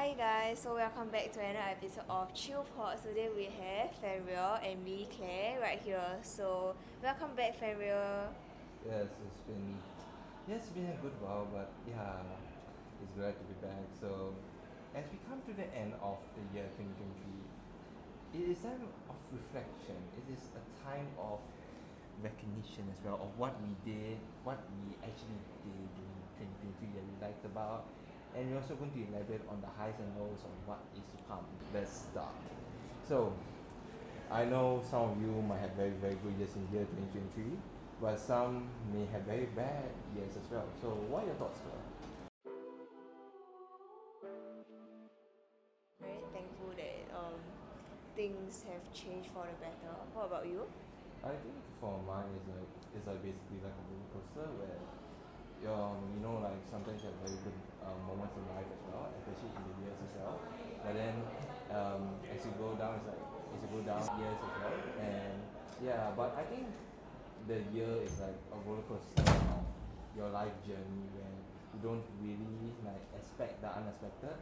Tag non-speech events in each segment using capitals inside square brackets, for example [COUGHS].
Hi guys, so welcome back to another episode of Chill Pod. Today we have Fenrir and me, Claire, right here. So welcome back, Fenrir. Yes, it's been yes, it's been a good while, but yeah, it's glad to be back. So, as we come to the end of the year 2023, it is a time of reflection. It is a time of recognition as well of what we did, what we actually did in 2023 that we liked about, and we're also going to elaborate on the highs and lows of what is to come. Let's start. So, I know some of you might have very, very good years in year 2023, but some may have very bad years as well. So, what are your thoughts, Claire? Very thankful that um, things have changed for the better. What about you? I think for mine is like it's like basically like a roller coaster where um, you know like sometimes you have very good um, moments in life as well, especially in the years as well. But then um, as you go down, it's like as you go down years as well, and yeah. But I think the year is like a roller coaster of your life journey where you don't really like expect the unexpected.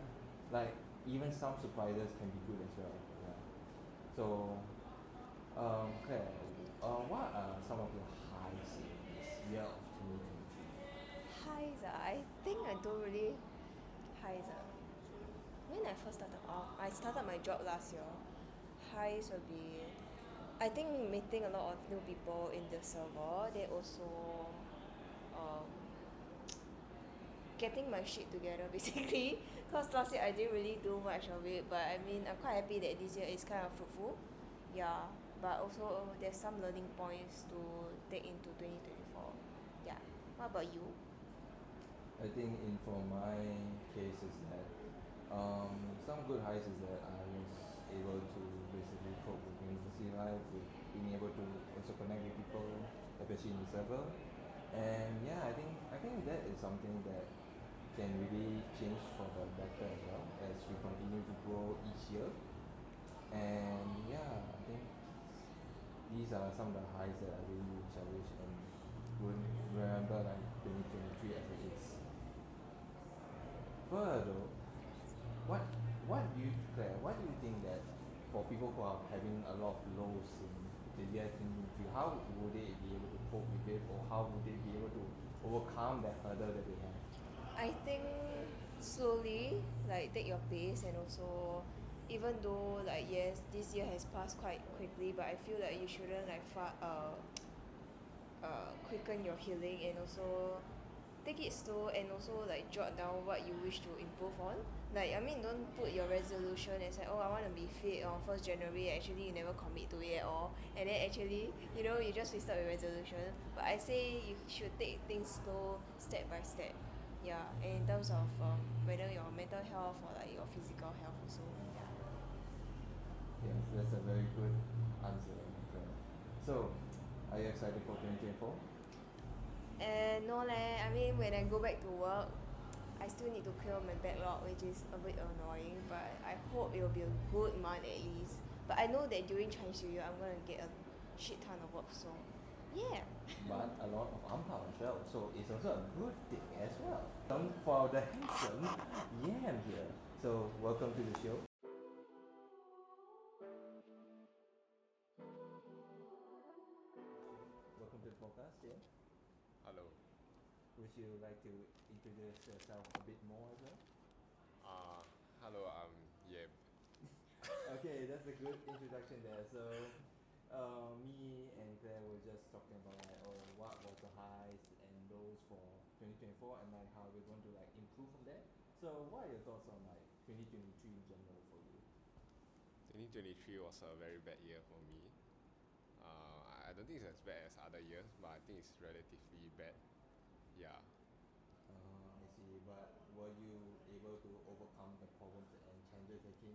Like even some surprises can be good as well. Yeah. So um, uh, what are some of your highs in this year of 2023? Highs, ah, I think I don't really highs. ah. When I first started off, I started my job last year. Highs will be, I think meeting a lot of new people in the server. They also, um, getting my shit together [LAUGHS] basically. Cause last year I didn't really do much of it, but I mean I'm quite happy that this year is kind of fruitful. Yeah, but also there's some learning points to take into 2024. Yeah. What about you? I think in for my case is that um, some good highs is that I was able to basically cope with university life, with being able to also connect with people, especially in the server. And yeah, I think I think that is something that can really change for the better as well as we continue to grow each year. And yeah, I think these are some of the highs that I really cherish and would remember like 2023 as it is. Further what what do you Claire, what do you think that for people who are having a lot of lows in the year 2023, how would they be able to cope with it or how would they be able to overcome that hurdle that they have? I think slowly, like take your pace and also even though like yes, this year has passed quite quickly, but I feel like you shouldn't like fa- uh, uh, quicken your healing and also take it slow and also like jot down what you wish to improve on. Like I mean don't put your resolution as like oh I wanna be fit on first January actually you never commit to it at all and then actually you know you just wasted your resolution. But I say you should take things slow step by step. Yeah, and in terms of um, whether your mental health or like your physical health also. Yeah. Yes, that's a very good answer, So, are you excited for 2024? And no leh, I mean when I go back to work, I still need to clear my backlog, which is a bit annoying. But I hope it will be a good month at least. But I know that during Chinese New Year, I'm gonna get a shit ton of work. So, yeah. [LAUGHS] but a lot of ampao as well. So it's also a good thing as well. Come for the handsome [LAUGHS] Yam here. So welcome to the show. You like to introduce yourself a bit more as well? Uh, hello, I'm Yeb. [LAUGHS] okay, that's a good introduction there. So, uh, me and Claire were just talking about like, oh, what was the highs and lows for 2024, and like how we're going to like improve from there. So, what are your thoughts on like 2023 in general for you? 2023 was a very bad year for me. Uh, I don't think it's as bad as other years, but I think it's relatively bad. Yeah. Uh, I see. But were you able to overcome the problems and challenges that came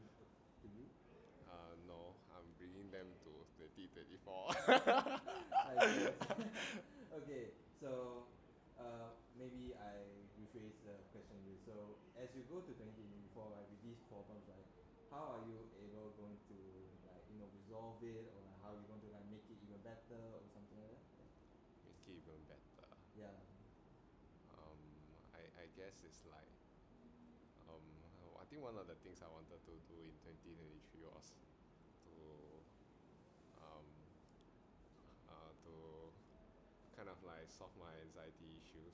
to you? Uh, no, I'm bringing them to 2024. [LAUGHS] I see. [LAUGHS] okay, so uh, maybe I rephrase the question here. So as you go to 2024, right, with these problems, right, how are you able going to like you know resolve it, or like, how are you going to like make it even better, or something like that? Make it even better. Yeah. Um, I, I guess it's like, think think one of the things I wanted to do in 2023 was to um, uh, to kind of like solve my anxiety issues.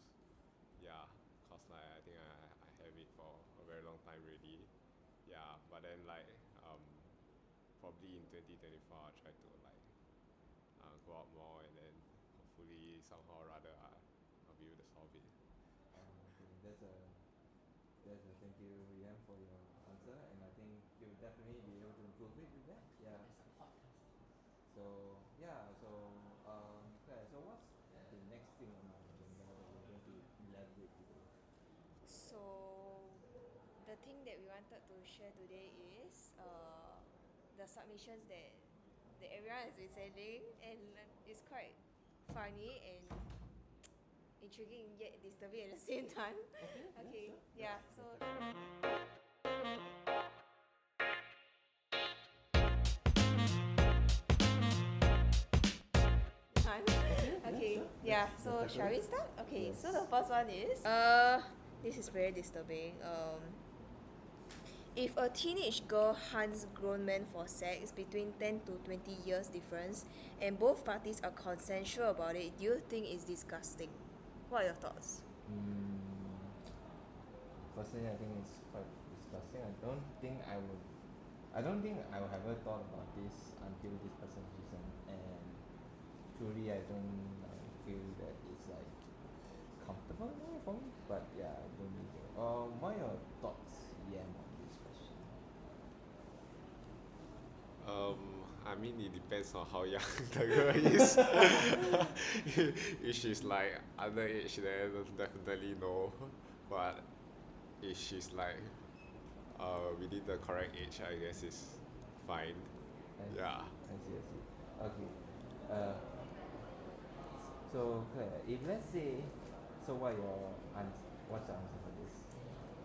Yeah, cause like I think I, I have it for a very long time already. Yeah, but then like um, probably in 2024 I'll try to like uh, go out more and then hopefully somehow or rather I, I'll be able to solve it. Okay, that's a that's a thank you, Rian, for your answer, and I think you'll definitely be able to improve it with that. Yeah. So yeah, so um, Claire, so what's the next thing on our agenda that we're going to elaborate today? So the thing that we wanted to share today is uh, the submissions that that everyone has been sending, and it's quite funny and intriguing yet disturbing at the [LAUGHS] same time. Okay, [LAUGHS] yeah. So Okay, yeah. So shall we start? Okay. So the first one is uh, this is very disturbing. Um, if a teenage girl hunts grown men for sex between 10 to 20 years difference and both parties are consensual about it, do you think it's disgusting? What are your thoughts? Mm, personally, I think it's quite disgusting. I don't think I would. I don't think I would ever thought about this until this person listen, and truly, I don't uh, feel that it's like comfortable for me. But yeah, I don't think. Um, what are your thoughts, Yam, on this question? Um, I mean, it depends on how young [LAUGHS] the girl is. [LAUGHS] if she's like underage, then definitely no. But if she's like uh, within the correct age, I guess it's fine. I see, Yeah. I see. I see. Okay. Uh, so Claire, if let's say, so what your ans- what's your answer?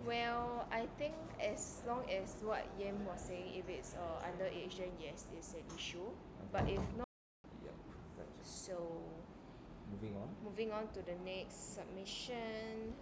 Well, I think as long as what Yam was saying, if it's uh, underage, then yes, it's an issue. But if not, Yep. Gotcha. so Moving on. moving on to the next submission.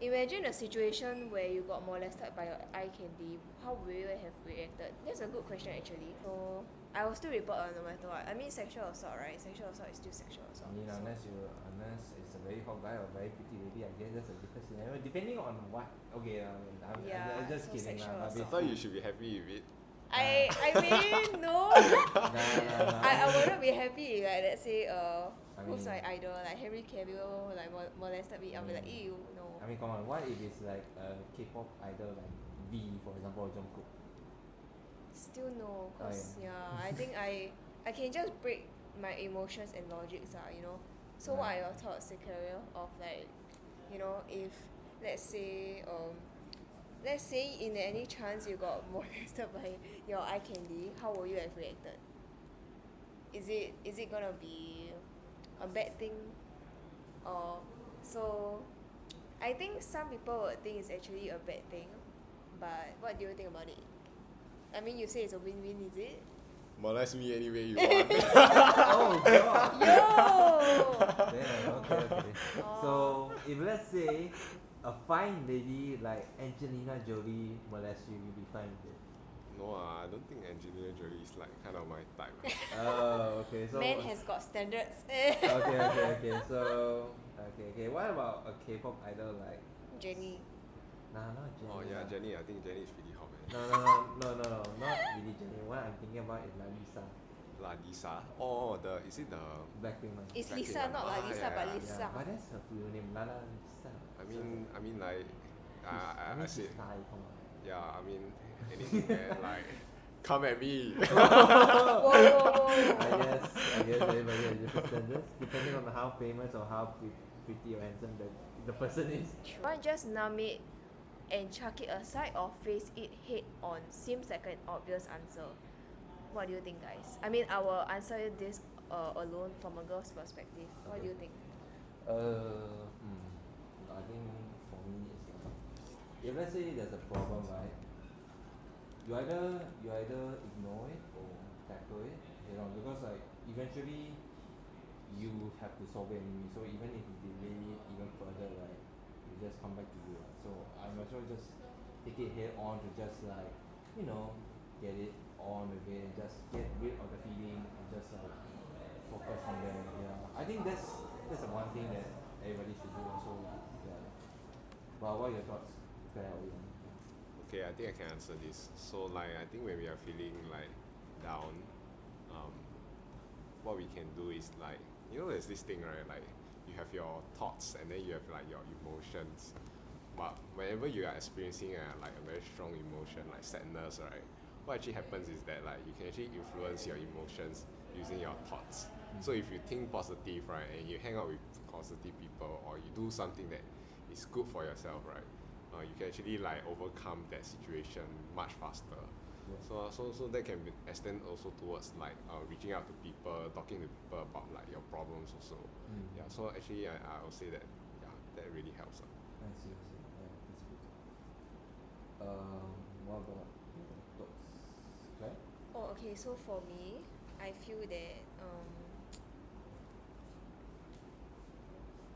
Imagine a situation where you got molested by your eye candy. How would you have reacted? That's a good question actually. So I will still report uh, no matter what. I mean sexual assault, right? Sexual assault is still sexual assault. I mean, so- unless you unless it's a very hot guy or very pretty lady, I guess that's a different scenario. Depending on what. Okay, I mean, I'm, I'm, Yeah, I'm just so kidding sexual lah. I assault. thought you should be happy with it. I I mean [LAUGHS] no. Nah, nah, nah. I, I wouldn't be happy like let's say uh I who's mean- my idol like Henry Cavill like mol- molested me I'll be like ew no I mean, come on. What if it's like a K-pop idol like V, for example, or Jungkook? Still no Oh, cause yeah. yeah I think I I can just break my emotions and logics ah you know. So what are your thoughts Zakaria of like you know if let's say um let's say in any chance you got [LAUGHS] molested by your eye candy how will you have reacted? Is it is it gonna be a bad thing? Or so I think some people would think it's actually a bad thing but what do you think about it I mean you say it's a win-win is it Molest me any way you [LAUGHS] want. oh God. yo Damn, okay, okay. Oh. So, if let's say a fine lady like Angelina Jolie molests you, you'll be fine with it. no, ah, I don't think Angelina Jolie is like kind of my type. [LAUGHS] Oh, okay. So man has got standards okay, okay, [LAUGHS] okay. So okay, okay. What about a K-pop idol like? Jennie Nah, not Jennie. oh yeah, lah. Jennie. I think Jennie is pretty hot, man. No, no, no, no, no, no, not really Jennie. What I'm thinking about is like Lisa, La Lisa. Oh, the is it the? Blackpink one. it's Blackpink Lisa one. not like Ah, Lisa yeah, but yeah. Lisa Yeah, but that's her full name, Lala Lisa. I mean, I mean like, She's- I, I, I mean, I said, Thai, come on. yeah. I mean, [LAUGHS] anything man, like, come at me. whoa [LAUGHS] [LAUGHS] whoa whoa I guess, I guess everybody has different standards depending on how famous or how pretty or handsome the, the person is. Why just numb it and chuck it aside or face it head on? Seems like an obvious answer. What do you think, guys? I mean, I will answer this uh, alone from a girl's perspective. What do you think? Uh, hmm. I think for me it's like, if let's say there's a problem, right? You either you either ignore it or tackle it, you know, because like eventually you have to solve it anyway. So even if you delay it even further, right, you just come back to you. So I might as well just take it head on to just like you know get it on with it and just get rid of the feeling and just like focus on there. Yeah, I think that's that's the one thing that everybody should do also. Yeah. But what are your thoughts, Claire? Okay, I think I can answer this. So like I think when we are feeling like down, um, what we can do is like you know there's this thing right like you have your thoughts and then you have like your emotions. But whenever you are experiencing a, like a very strong emotion like sadness, right? What actually happens is that like you can actually influence your emotions using your thoughts. So if you think positive, right, and you hang out with positive people, or you do something that is good for yourself, right, uh, you can actually like overcome that situation much faster. So, so, so that can be extend also towards like uh, reaching out to people, talking to people about like your problems also. Mm. Yeah. So actually, I, I would say that yeah, that really helps. ah. I see, I see. Um, what about thoughts? Oh, okay. So for me, I feel that um,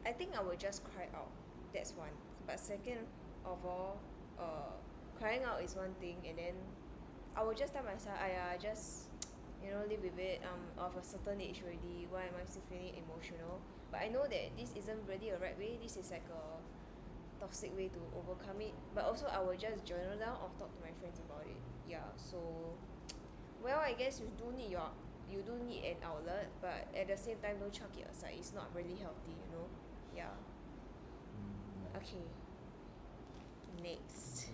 I think I will just cry out. That's one. But second of all, uh, crying out is one thing, and then I will just tell myself, "Aya, just you know, live with it. Um, of a certain age already. Why am I still feeling emotional?" But I know that this isn't really a right way. This is like a toxic way to overcome it. But also, I will just journal down or talk to my friends about it. Yeah. So [TSK] well I guess you do need your you do need an outlet but at the same time don't chuck it aside. It's not really healthy you know? Yeah. Mm, okay. Next.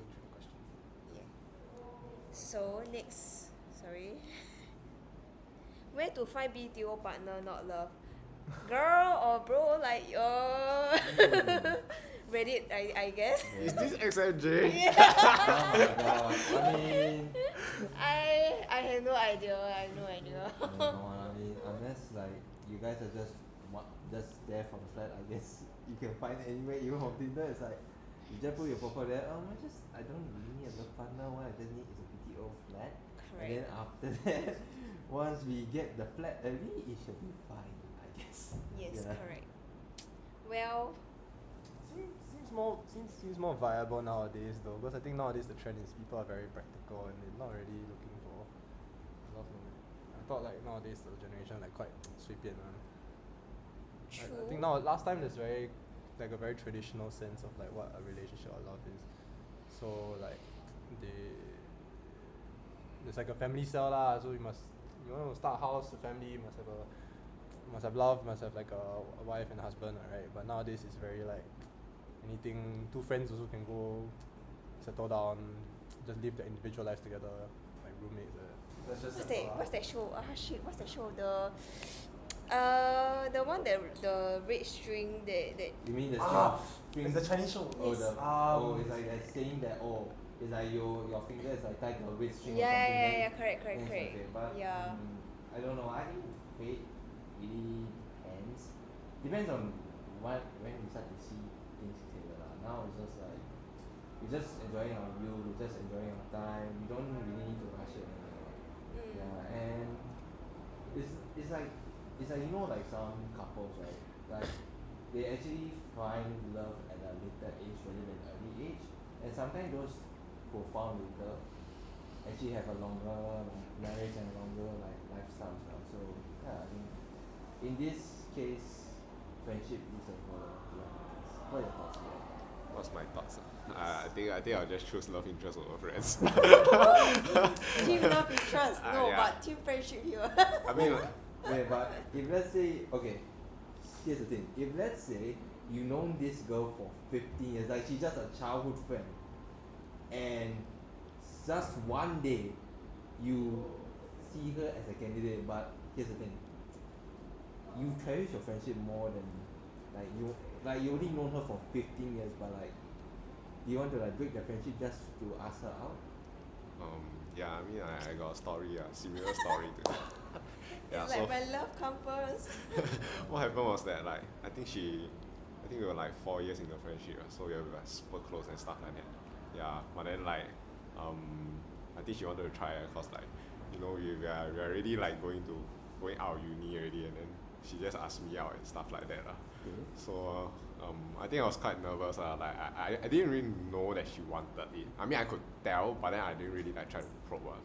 Yeah. So next. Sorry. [LAUGHS] Where to find B_T_O partner not love [LAUGHS] girl or bro like uh Reddit I, I guess Is this [LAUGHS] XFJ? yeah oh my god. I mean, I I have no idea I have no idea I don't know. I mean, unless like you guys are just wa- just there for the flat, I guess [LAUGHS] you can find it anywhere. Even from Tinder, it's like you just put your profile there. Um, I just I don't really need a love partner. What I just need is a BTO flat. Correct. And then after [LAUGHS] that, once we get the flat early, it should be fine. I guess. yes Yeah. correct well Seems, seems more seems, seems more viable nowadays though because I think nowadays the trend is people are very practical and they're not really looking for love I thought like nowadays the generation like quite 随便 one. I, I think now last time there's very like a very traditional sense of like what a relationship or love is. So like they it's like a family cell lah, so you must you want to start a house, a family, you must have a must have love, must have like a, a wife and a husband, right? But nowadays it's very like anything two friends also can go settle down, just live their individual lives together, like roommates. Uh. That's just what's that lah. what's that show ah shit what's that show the uh the one that the red string that that You mean the Ah, string? It's a Chinese show. Oh, the, Yes. oh, Um, it's like they're saying that oh, it's like your your finger is like tied to a red string yeah or yeah something. yeah, then yeah correct correct then correct okay. But yeah mm, I don't know. I think fate really depends. Depends on what when you start to see things clearer. lah. Now it's just like we're just enjoying our youth. We're just enjoying our time. We don't really need to rush it anymore. mm. Yeah, and it's it's like it's like you know like some couples right, like they actually find love at a later age rather than early age, and sometimes those who found later actually have a longer marriage and a longer like lifestyle as well. So yeah, I think in this case, friendship is a for. What are your thoughts? What's my thoughts? Uh, I think I think I'll just choose love interest over friends. [LAUGHS] team love interest, trust Ah, no yeah. but team friendship here I [LAUGHS] mean, Wait, but if let's say okay, here's the thing. If let's say you known this girl for 15 years, like she's just a childhood friend, and just one day you see her as a candidate, but here's the thing. You cherish your friendship more than like you like you only known her for 15 years, but like you want to like break the friendship just to ask her out. um, yeah, I mean, I, I got a story, a similar story to that. [LAUGHS] yeah, it's so like my love comes first [LAUGHS] what happened was that like I think she, I think we were like four years in the friendship, so we were like super close and stuff like that. Yeah, but then like, um, I think she wanted to try it cause like, you know, we, we are we are already like going to going out of uni already, and then she just asked me out and stuff like that lah. So um, I think I was quite nervous. Uh, like I, I, I didn't really know that she wanted it. I mean, I could tell, but then I didn't really like try to probe her.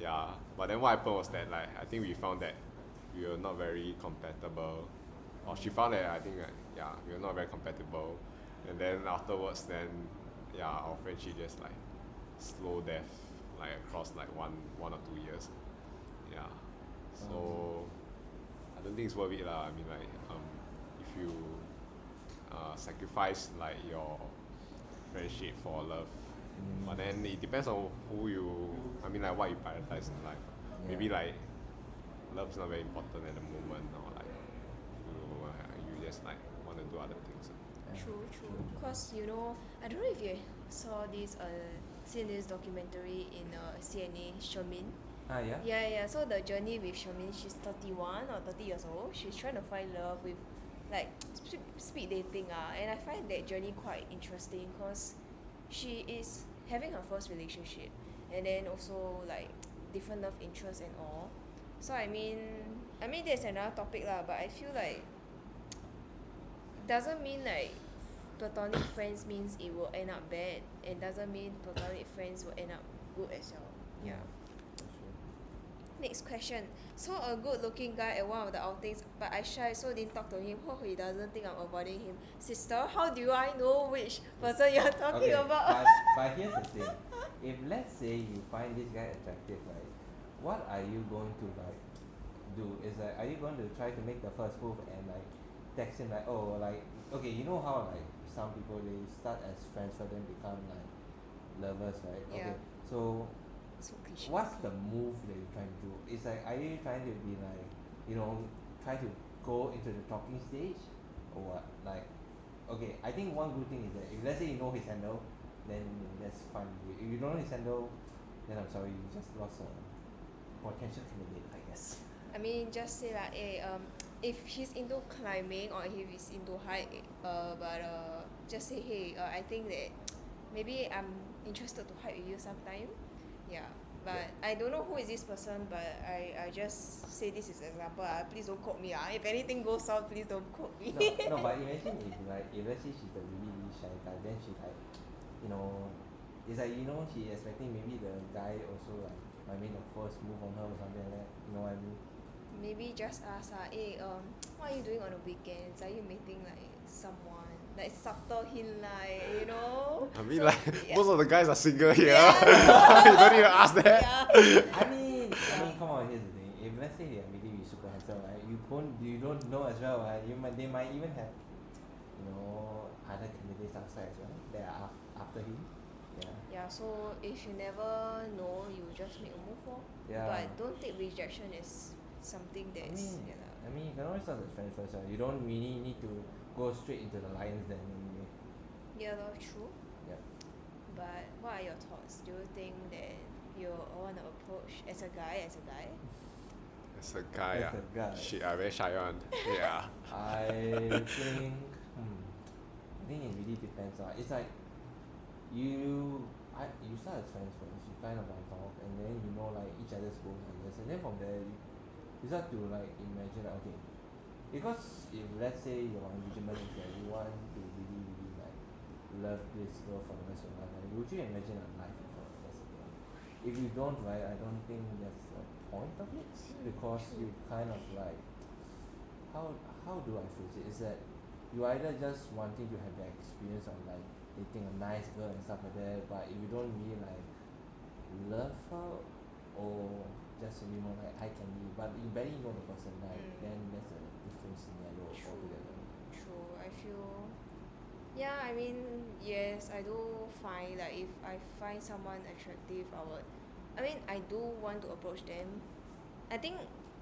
Yeah, but then what happened was that like I think we found that we were not very compatible, or she found that I think that yeah we were not very compatible, and then afterwards then yeah our friendship just like slow death like across like one one or two years. Yeah, so I don't think it's worth it lah. I mean like you uh, sacrifice like your friendship for love. Mm. But then it depends on who you, I mean like what you prioritize in life. Maybe Yeah. like love's not very important at the moment or like you, uh, you just like want to do other things. Yeah, True, true. Cause you know, I don't know if you saw this uh seen this documentary in uh, CNA Shermin. Ah yeah. Yeah, yeah. So the journey with Shermin, she's thirty one or thirty years old. She's trying to find love with like sp- speed dating ah, and I find that journey quite interesting cause she is having her first relationship and then also like different love interests and all. So I mean, I mean that's another topic lah. But I feel like doesn't mean like platonic friends means it will end up bad, and doesn't mean platonic friends will end up good as well. Yeah. Next question. Saw a good looking guy at one of the outings, but I shy so didn't talk to him. Hope [LAUGHS] he doesn't think I'm avoiding him. Sister, how do I know which person you're [LAUGHS] talking okay, about? but, but here's the thing. [LAUGHS] If let's say you find this guy attractive, right, what are you going to like do? Is like are you going to try to make the first move and like text him like oh like okay you know how like some people they start as friends but then become like lovers right? Yeah. Okay. So so cliche. what's the move that you're trying to do? It's like are you trying to be like you know try to go into the talking stage or what? Like okay, I think one good thing is that if let's say you know his handle, then that's fine. If you don't know his handle, then I'm sorry, you just lost a potential candidate, I guess. I mean, just say like, eh, um, if he's into climbing or if he's into hike, uh, but uh, just say, hey, uh, I think that maybe I'm interested to hike with you sometime. Yeah. But I don't know who is this person, but I, I just say this is example. Uh, please don't quote me. Uh. If anything goes south, please don't quote me. no, no, but [LAUGHS] imagine if like if let's say she's a really really shy guy, then she like, you know, it's like you know she expecting maybe the guy also like might make the first move on her or something like that. You know what I mean? maybe just ask uh, hey, um, [TSK] what are you doing on the weekends? Are you meeting like someone? Like subtle hint like, you know? I mean So- like yeah. most of the guys are single here. Yeah. [LAUGHS] you don't need to ask that. yeah. I mean, I mean, come on. Here's the thing. If let's say they are really, really super handsome, right? You don't, you don't know as well, right? You might, they might even have, you know, other candidates outside as well that are after him. Yeah. Yeah, so if you never know, you just make a move for. Yeah. But don't take rejection as something that's I that's mean, yeah, lah. I mean, you can always start as friends first. Right? You don't really need to go straight into the lions then. Anyway. yeah, lor, true. Yeah. But what are your thoughts? Do you think that you want to approach as a guy, as a guy? As a guy, As ah, a guy. shit, I very shy one. Yeah. I think, hmm, I think it really depends. Uh. It's like you, I, you start as friends first. You kind of like talk, and then you know like each other's goals, I guess, and then from there you, you start to like imagine like, okay, because if let's say your engagement is that you want to really really like love this girl for the rest of your life, would you imagine a life with her? That's the thing. If you don't, right, I don't think that's the point of it because you kind of like how how do I phrase it? Is that you either just wanting to have the experience of like dating a nice girl and stuff like that, but if you don't really like love her or just you know like I can candy, but you barely know the person, right? Mm. Then that's a different scenario True. True. I feel. Yeah, I mean, yes, I do find like if I find someone attractive, I would. I mean, I do want to approach them. I think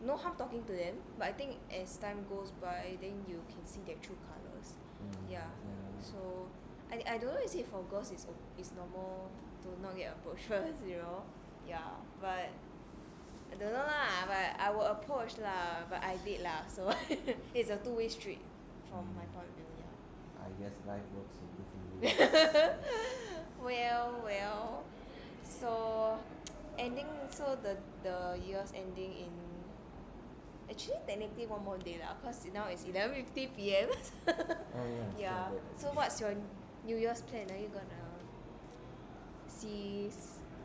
no harm talking to them, but I think as time goes by, then you can see their true colors. Mm, Yeah. yeah. So, I, I don't know is it for girls it's it's normal to not get approached [LAUGHS] first, you know? Yeah, but I don't know lah. But I will approach lah. But I did lah. So [LAUGHS] it's a two way street from my Mm. point of view. Yeah. I guess life works in different ways. [LAUGHS] well, well. So ending. So the the year's ending in actually technically one more day lah, cause now it's eleven fifty PM. [LAUGHS] Oh yeah. yeah. So So what's your New Year's plan? Are you gonna see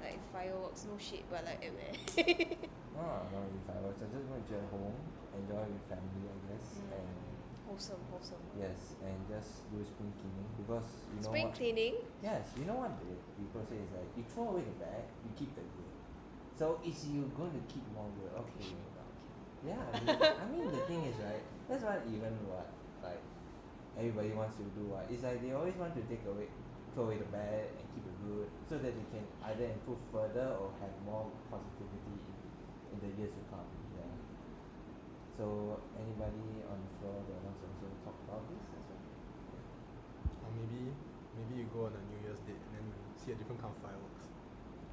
like fireworks? No shit, but like at where? [LAUGHS] [LAUGHS] No, if I was, I just want to at home, enjoy with family, I guess, Mm. and wholesome, wholesome. yes, and just do spring cleaning because you know Spring what? cleaning. Yes, you know what the people say is like you throw away the bad, you keep the good. So is you going to keep more good? Okay. Yeah, I mean, [LAUGHS] I mean the thing is right. That's what even what like everybody wants to do. What it's like they always want to take away, throw away the bad and keep the good, so that they can either improve further or have more positivity in, in the years to come. Yeah. So anybody on the floor that wants to also talk about this as well? Or maybe maybe you go on a New Year's date and then you see a different kind of fireworks.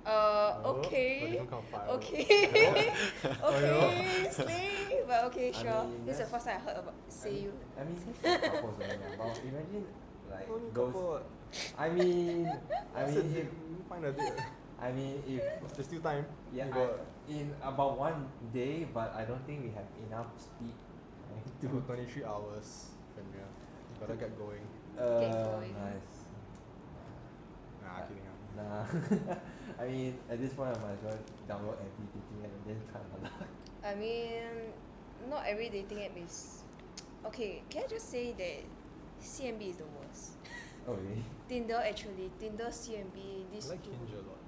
Uh, Oh, okay. kind of. Okay. [LAUGHS] [LAUGHS] [LAUGHS] Oh, you know? okay, slay. But okay, I sure. mean, this is the first time I heard about I say mean, you. I mean, couples only, but imagine like Only those. couple. I mean, [LAUGHS] I mean, if, date? Find a date. I mean, if There's still time. yeah, You I, got in about one day, but I don't think we have enough speed. right, to got 23 hours, Fenrir. You gotta get going. uh, going. nice. Nah, Uh, kidding. ah. Nah, [LAUGHS] I mean, at this point, I might as well download every dating app and then try my luck. [LAUGHS] I mean, not every dating app is. Okay, can I just say that CMB is the worst. Oh really? Tinder actually, Tinder, CMB, I these like two. Hinge a lot.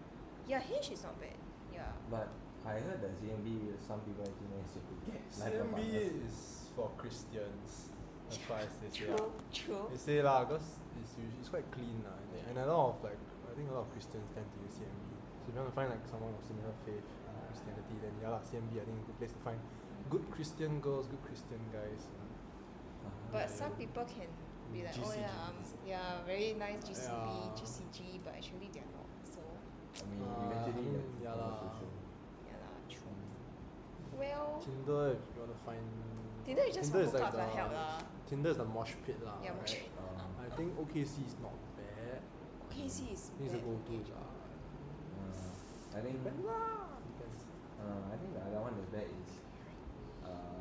Yeah, Hinge is not bad. Yeah. But I heard that CMB, some people actually manage to get life CMB is for Christians. That's why they say True, true. They say lah, cause it's usually it's quite clean lah, and, and a lot of like I think a lot of Christians tend to use CMB. So if you want to find like someone of similar faith in Christianity, then yeah lah, CMB I think a good place to find good Christian girls, good Christian guys. Uh-huh. But some people can be like, oh yeah, um, yeah, very nice GCB, Yeah. GCG, but actually they're not. So I mean, Uh, eventually, I mean, that's yeah all yeah lah, true. Um, Well, Tinder if you want to find Tinder is just Tinder is like the help lah. Tinder is the mosh pit lah. Yeah, mosh right? pit. um, I think OKC is not bad. KC is I think it's a go to age. lah. uh, I think Depends lah. Depends. uh, I think the other one that's bad is uh,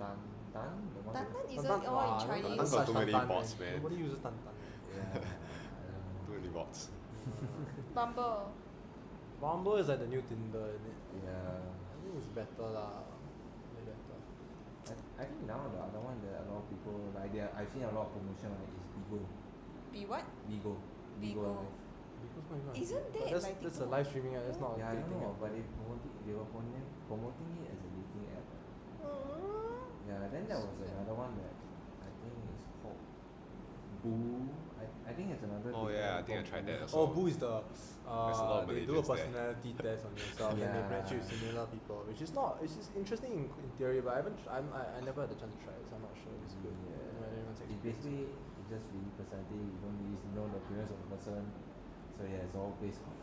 Tan Tan the Tan Tan isn't all in Chinese. don't Tantan got too many bots, man. Nobody uses Tantan. man. yeah, I don't know. Too many bots. Bumble. Bumble is like the new Tinder, isn't it? yeah. I think it's better lah. Way better. I, I think now the other one that a lot of people like they are, I've seen a lot of promotion like is Bigo Be what? Bigo Bigo. Live. Because not even a Isn't dating- that that's, like that's a live streaming app. That's not a yeah I dating know app. but they promoting they were promoting, promoting it as a dating app yeah then there was another one that I think is called Boo I, I think it's another Oh, yeah, I think I tried that Boo. also. Oh, Boo is the There's a lot uh, they do a Malaysians there. personality [LAUGHS] test on yourself and they match you with similar people, which is not, which is interesting in, in theory, but I haven't, I'm, I, I never had the chance to try it, so I'm not sure it's good. Yeah. I don't even It's basically it's just really personality. You don't really know the appearance of the person. So yeah, it's all based off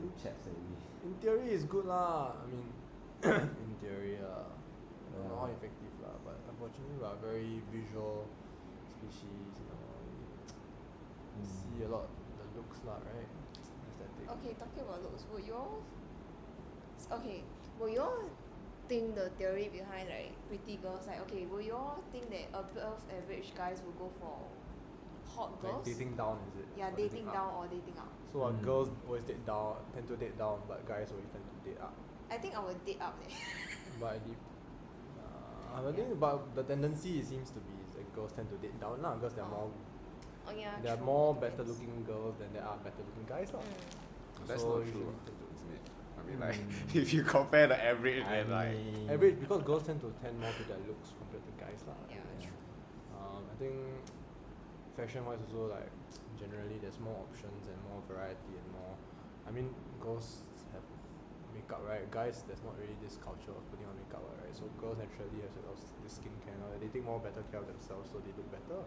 the chats that we. In theory, it's good lah. I mean, [COUGHS] in theory, uh, I don't know how Yeah. effective lah. But unfortunately, we are very visual species. You know, we. See a lot the looks lah, right? Aesthetic. Okay, talking about looks, would you all okay, would you all think the theory behind like pretty girls like okay, would you all think that above average guys will go for hot Like girls? dating down, is it? yeah, Or dating up? down or dating up. So Mm. girls always date down, tend to date down, but guys always tend to date up. I think I would date up eh. [LAUGHS] But I did. Uh, I think, but the tendency it seems to be is that girls tend to date down now because they're Oh. more, oh yeah, there are more better looking girls than there are better looking guys. Mm. That's So not true, tend isn't it? I mean, like, Mm. [LAUGHS] if you compare the average, I then like, Average because girls tend to tend more to their looks compared to guys lah. Yeah, true. Um, I think fashion wise also like generally there's more options and more variety and more. I mean girls have makeup right. Guys there's not really this culture of putting on makeup right. So girls naturally have sort of this skincare. and all. They take more better care of themselves so they look better.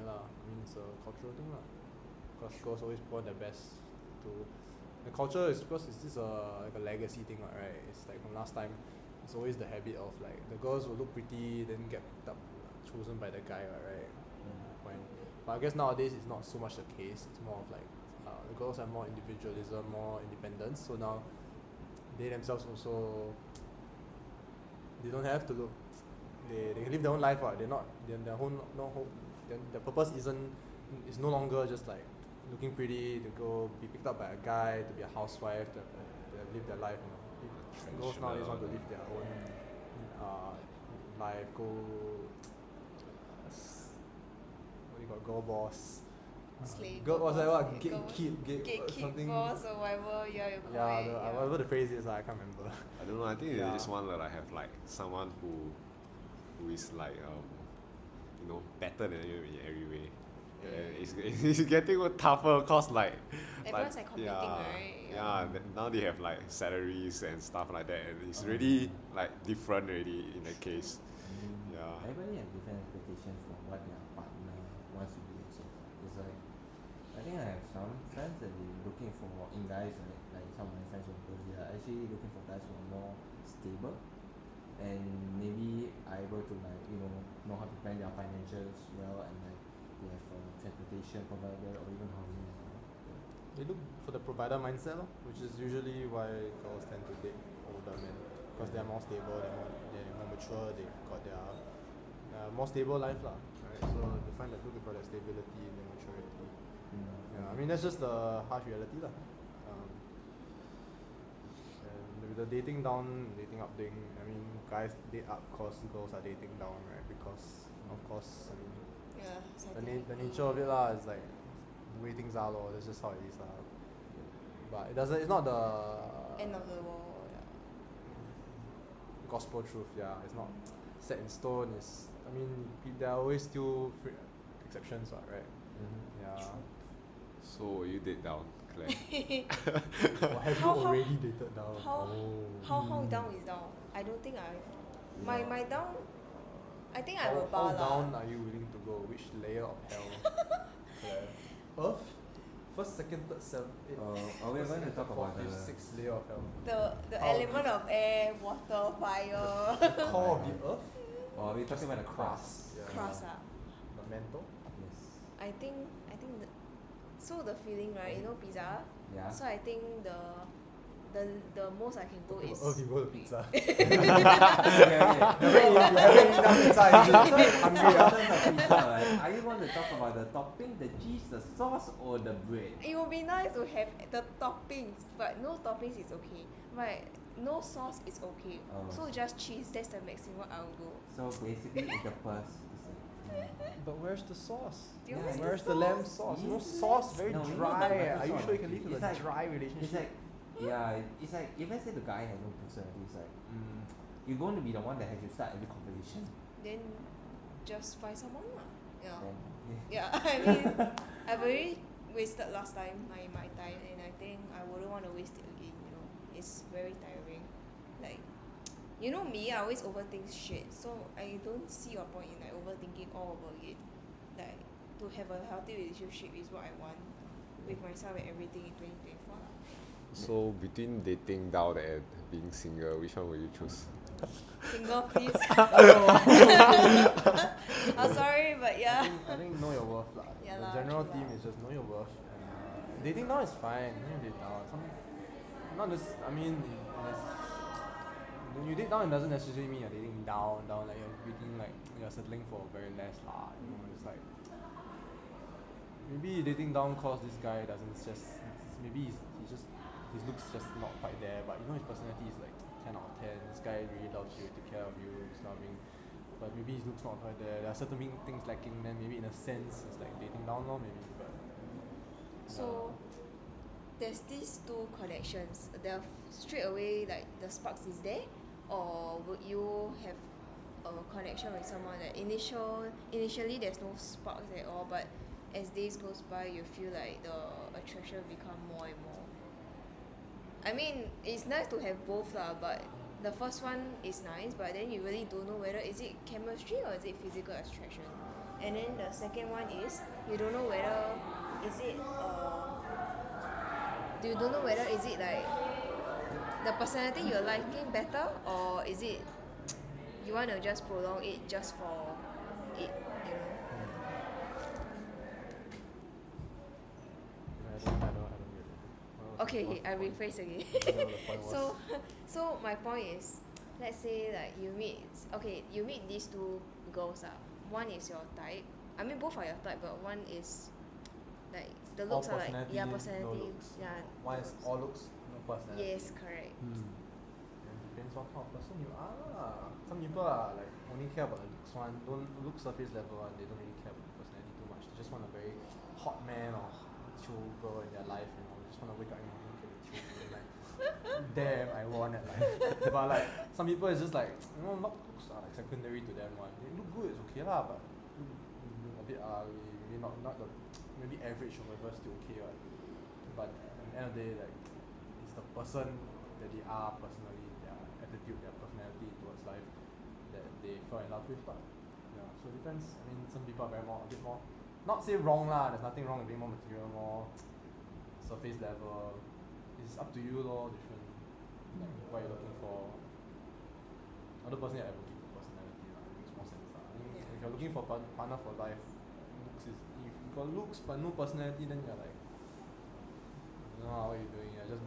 Yeah lah, I mean it's a cultural thing lah. Because girls always put on their best to. The culture is because it's just a like a legacy thing, what, right? It's like from last time it's always the habit of like the girls will look pretty then get picked up chosen by the guy what, right Mm. when but I guess nowadays it's not so much the case it's more of like uh, the girls have more individualism more independence so now they themselves also they don't have to look. They they can live their own life. What they're not. Their their whole no whole. Their, the purpose isn't is no longer just like looking pretty to go be picked up by a guy to be a housewife to, to live their life. You know, If girls nowadays want to live their own uh, life. Go. What do you call girl boss? Uh, Slave Girl, what's that? boss, What? girl Gate, boss. kid, gate, Gatekeep something. boss or whatever, yeah, you call Yeah, it. the, yeah. whatever the phrase is, I can't remember. I don't know. I think Yeah. they just want that I have like someone who, who is like um, you know, better than you in every way. And it's, [LAUGHS] it's getting tougher cause like, Everyone's like competing, yeah, right? Yeah. th- now they have like salaries and stuff like that, and it's really like different already in that case. Mm, Yeah. Everybody has different expectations from what their partner wants to be also. It's like I think I have some friends that they looking for in guys right, like some of my friends who are girls, they are actually looking for guys who are more stable and maybe are able to like, you know, know how to plan their financials well and like they have a transportation provided or even housing as well. They look for the provider mindset, lor, which is usually why girls tend to date older men because they're more stable, they're more, they're more mature, they've got their uh, more stable life, lah. Right? So they find that looking for their stability and their maturity. Mm. Yeah, I mean that's just the harsh reality, lah. And with the dating down, dating up thing, I mean guys date up cause girls are dating down, right? Because of course, I mean Yeah, the, na- the nature of it lah is like the way things are lor. That's just how it is lah. But it doesn't. It's not the End of the world. Yeah. gospel truth. Yeah, it's not set in stone. It's. I mean, there are always still free exceptions, what, right? Mhm. Yeah. So you date down, Claire? [LAUGHS] or have How- you how- already dated down? how- oh. How how down is down? I don't think I. My Yeah. my down. I think I how, will how bar lah. down are you willing to go? Which layer of hell? [LAUGHS] Claire? Earth. First, second, third, seventh, eighth. Uh, are we first, going to talk fourth, about fifth, the sixth layer of hell? The the How- element of air, water, fire, The core of the [LAUGHS] earth. or are we talking about the crust? Yeah. crust ah. The mantle. Yes. I think I think the, so the feeling right, you know pizza. Yeah. So I think the the the most I can go oh, is. Earth, you go to pizza. [LAUGHS] [LAUGHS] okay, okay. you haven't eaten- you haven't pizza, is it? [LAUGHS] Hungry, In pizza, right, are you going to talk about the topping, the cheese, the sauce, or the bread? It would be nice to have the toppings, but no toppings is okay. Right, no sauce is okay. Oh. So just cheese, that's the maximum I'll go. So basically, it's the purse. It's like. But where's the sauce? Do you Yeah, miss the Where's the lamb sauce? sauce? You know, sauce very No, dry. the. Are you sure you can live in It's a like- dry It's like, yeah, it's like if let's say the guy has no personality, it's like Mm. you're going to be the one that has to start every conversation. Then just find someone lah. Yeah. Then, Yeah, [LAUGHS] I mean, [LAUGHS] I've already wasted last time my, my time, and I think I wouldn't want to waste it again. You know, it's very tiring. Like, you know me, I always overthink shit, so I don't see a point in like overthinking all over again. Like, to have a healthy relationship is what I want with myself and everything in twenty twenty four. so between dating down and being single, which one will you choose? Single, please. [LAUGHS] [LAUGHS] I'm sorry, but I yeah. think, I think know your worth lah. Yeah the lah, general true theme lah. is just know your worth. And, uh, dating now is fine. You date down. Some, not just. I mean, when you date down, it doesn't necessarily mean you're dating down, down. Like you're dating like you're settling for a very less lah. You know, it's like maybe dating down cause this guy doesn't just maybe he's, he just his looks just not quite there, but you know his personality is like ten out of ten. This guy really loves you, take care of you, is loving. But maybe his looks not quite there. There are certain thing- things lacking. Then maybe in a sense it's like dating down, lor, maybe. But So there's these two connections. The straight away like the sparks is there, or would you have a connection with someone that initial initially there's no sparks at all, but as days goes by you feel like the attraction become more and more. I mean it's nice to have both lah, but the first one is nice, but then you really don't know whether is it chemistry or is it physical attraction. And then the second one is you don't know whether is it uh you don't know whether is it like the personality you're liking better or is it you want to just prolong it just for it, you know. I don't, I don't, I don't get it. Okay, I rephrase again. I don't know what the point [LAUGHS] was. so [LAUGHS] so my point is let's say like you meet okay you meet these two girls ah one is your type I mean both are your type but one is like the All looks are like yeah no personality looks. yeah One is all looks, no personality. yes correct Hmm. Then depends what kind of person you are. Some people are like only care about the looks one, don't look surface level one, they don't really care about the personality too much. They just want a very hot man or chill girl in their life, you know, they just want to wake up in the morning and chill and like [LAUGHS] damn I won at life. [LAUGHS] but like some people it's just like you know not looks are like secondary to them one. They look good, it's okay lah, but a bit ugly, maybe not not the maybe average or whatever still okay what. But at the end of the day like it's the person that they are personally, their attitude, their personality that they fell in love with but Yeah, so it depends. I mean some people are very more a bit more not say wrong lah, there's nothing wrong with being more material, more surface level. It's up to you lor, different like what you're looking for. Other person I advocate for personality lah, it makes more sense lah. I mean if you're looking for par- partner for life, looks is if you got looks but no personality then you're like I don't know what you doing, you're just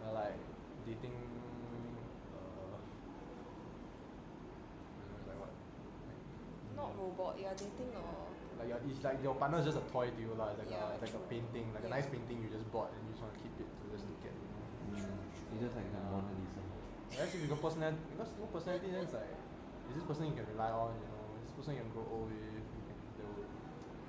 you're like dating uh I don't know, it's like what? Like, not robot you're dating or like your it's like your partner is just a toy to you lah. It's like Yeah, a like a painting, like a nice painting you just bought and you just want to keep it to just look at. You know? Mm, it's just like the Yeah. Mona Lisa. Whereas if you got personality, because no personality, then it's like, is this person you can rely on? You know, is this person you can grow old with? You can, they will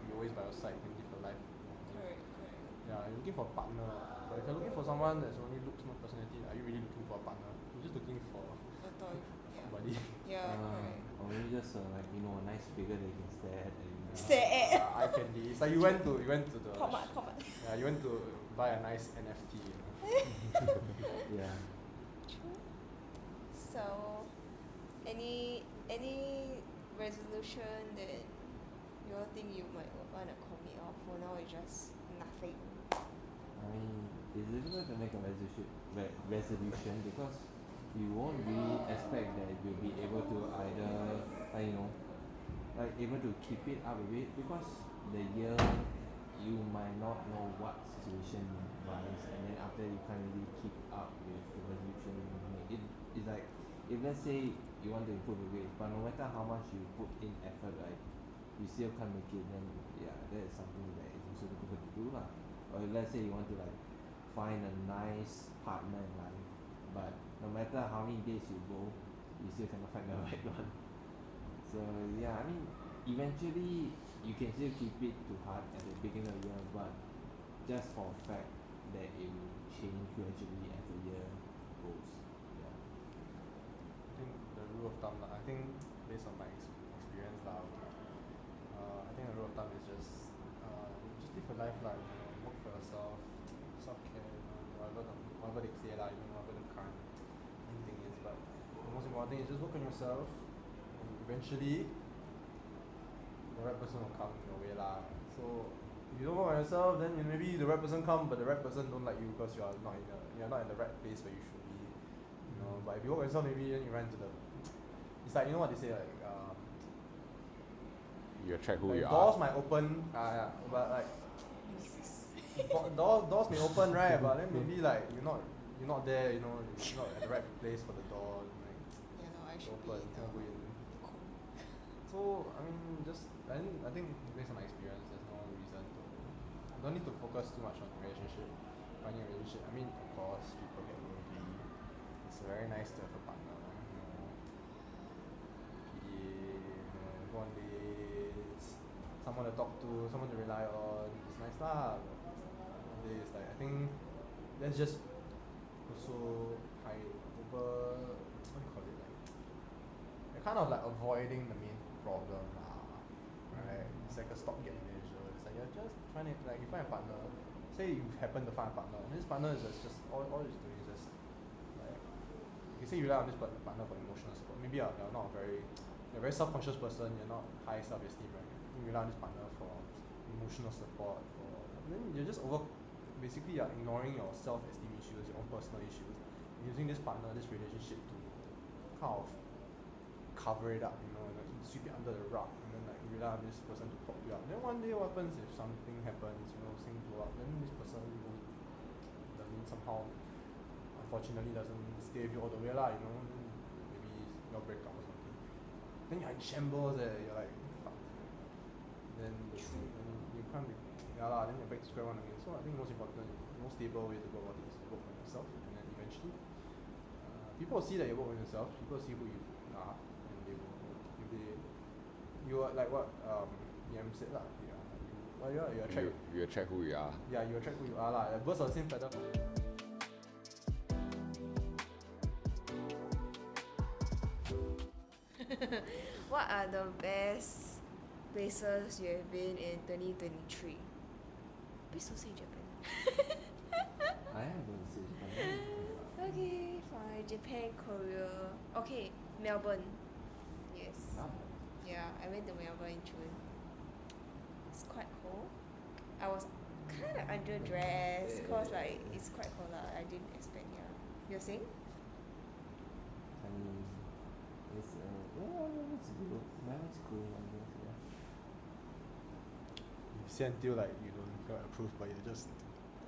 be always by your side. You can live your life. you know. correct correct Yeah, you're looking for a partner. But if you're looking for someone that's only looks, no personality, are you really looking for a partner? You're just looking for a toy yeah somebody. yeah Uh, correct or maybe just uh, like you know a nice figure that you can stare at and uh, Stare at. Uh, eye candy. It's like you went to you went to the pop up pop up yeah you went to buy a nice NFT. You know. [LAUGHS] yeah. True. So, any any resolution that you all think you might want to commit or for now it's just nothing. I mean, it's difficult to make a resolution, re- resolution because you won't really expect that you'll be able to either, like, you know, like able to keep it up a bit because the year you might not know what situation rise and then after you can't really keep up with the resolution you make. It, it's like if let's say you want to improve your weight but no matter how much you put in effort right you still can't make it then yeah that is something that is also difficult to do lah. Or let's say you want to like find a nice partner in life but no matter how many days you go you still cannot find the [LAUGHS] right one. So yeah, I mean eventually you can still keep it to heart at the beginning of the year but just for a fact that it will change gradually as the year goes. Yeah. I think the rule of thumb lah. I think based on my ex- experience lah. Uh, I think the rule of thumb is just uh, just live your life lah. You know, work for yourself, self care. You know, whatever the, whatever they say lah. You know, whatever the current in thing is. But the most important thing is just work on yourself. And eventually, the right person will come your way lah. So if you don't work on yourself, then you- maybe the right person come, but the right person don't like you because you are not in the you are not in the right place where you should be. You know, but if you work on yourself, maybe then you run to the. It's like you know what they say like. Um, You attract who like you doors are. might open, uh, yeah, but like [LAUGHS] do- doors doors may open right, but then maybe like you're not you're not there, you know, you're not at the right place for the door. So I mean, just I think I think based on my experience, there's no reason to. Don't need to focus too much on relationship, finding a relationship. I mean, of course, people get lonely. It's very nice to have a partner, you know. PDA, you know, go on dates, someone to talk to, someone to rely on. It's nice lah. Nowadays, like I think that's just also high over. What do you call it like? You're kind of like avoiding the main problem lah, right? It's like a stopgap measure. It's like you're just trying to like you find a partner. Say you happen to find a partner. and This partner is just, just all all it's doing is just like you say you rely on this part- partner for emotional support. Maybe you're, you're not a very you're a very self conscious person. You're not high self esteem, right? You rely on this partner for emotional support. For then you're just over. Basically, you're ignoring your self esteem issues, your own personal issues, using this partner, this relationship to kind of cover it up, you know, like you sweep it under the rug, and then like you rely on this person to prop you up. Then one day, what happens if something happens, you know, thing blow up? Then this person won't- doesn't somehow, unfortunately, doesn't stay with you all the way, lah. You know, then you all break up or something. Then you're in shambles eh, you're like fuck. Then you, then you can't be yeah lah, then you're back to square one again. So I think most important, most stable way to go about it is to work on yourself and then eventually uh, people see that you work on yourself, people see who you are and they will if they you are like what um Yam said lah, you are you well, you, are, you attract You, you attract who you are. yeah, you attract who you are lah. Like birds of the same feather. [LAUGHS] what are the best places you have been in 2023? Please don't say Japan. [LAUGHS] I am going to say Japan. [LAUGHS] okay, fine. Japan, Korea. Okay, Melbourne. Yes. Ah, Yeah, I went to Melbourne in June. It's quite cold. I was kind of underdressed cause like it's quite cold lah. I didn't expect. Yeah. You're saying? I mean, it's uh, yeah, it's good. Melbourne's cool. I guess. Yeah. You say until like you don't get approved, but you're just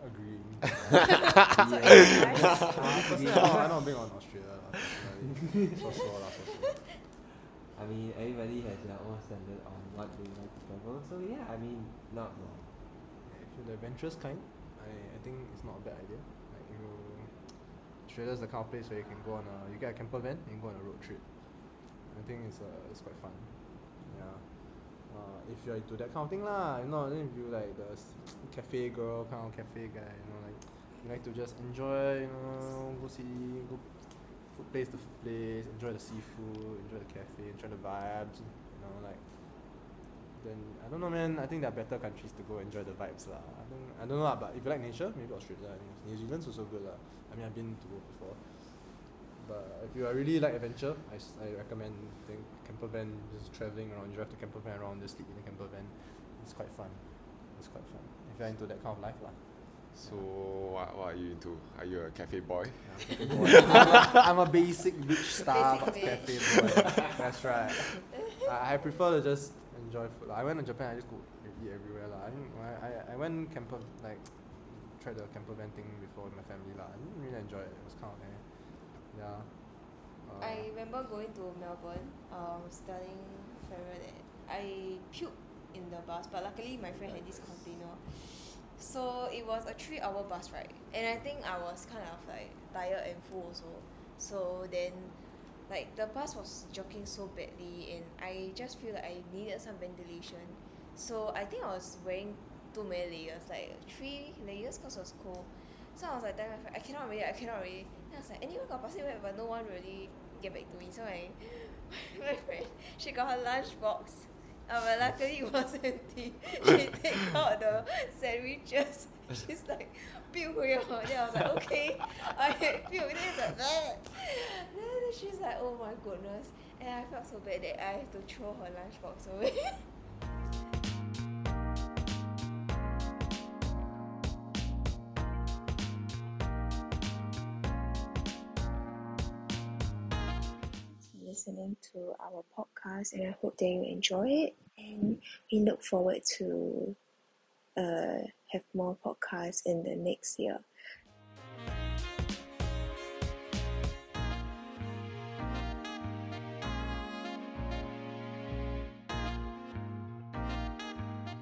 agreeing. [LAUGHS] [LAUGHS] So Yeah. it's nice. personally, I'm not, I'm not big on Australia. lah, personally. so so lah, so so. I mean, everybody has their own standard on what they like to travel. So yeah, I mean, not wrong. If you're the adventurous kind, I, I think it's not a bad idea. Like you, Australia's the kind of place where you can go on a, you get a camper van and go on a road trip. I think it's uh, it's quite fun. Yeah. Uh, if you're into that kind of thing lah, you know, then if you like the cafe girl kind of cafe guy, you know, like you like to just enjoy, you know, go see, go food place to place, enjoy the seafood, enjoy the cafe, enjoy the vibes, you know, like then I don't know man, I think there are better countries to go enjoy the vibes lah. I don't I don't know lah, but if you like nature, maybe Australia, I think New Zealand's also good lah. I mean I've been to before. But if you are really like adventure, I, I recommend think camper van, just travelling around, you drive the camper van around, just sleep in the camper van. It's quite fun. It's quite fun. If you're into that kind of life lah. So what, what are you into? Are you a cafe boy? Yeah, cafe boy. I'm, a, I'm a basic beach Starbucks bitch. cafe boy. That's right. I, I prefer to just enjoy food. lah. I went to Japan. I just go eat everywhere lah. I, think I, I I went camper like tried the camper van thing before with my family lah. I didn't really enjoy it. It was kind of eh. Yeah. Uh, I remember going to Melbourne, um, telling Farrell that I puked in the bus, but luckily my friend had this container. So it was a three hour bus ride. And I think I was kind of like tired and full also. So then like the bus was jogging so badly and I just feel like I needed some ventilation. So I think I was wearing too many layers, like three layers because it was cold. So I was like telling my friend, I cannot already, I cannot already. Then I was like, anyone got plastic bag, but no one really get back to me. So I [LAUGHS] my friend, she got her lunch box. Uh, luckily it was empty. [LAUGHS] she take out the sandwiches. [LAUGHS] She's like, pew Then I was like, okay. [LAUGHS] I pew. Then it's like, then she's like, oh my goodness. And I felt so bad that I have to throw her lunchbox away. Listening to our podcast and I hope that you enjoy it and we look forward to uh, have more podcasts in the next year.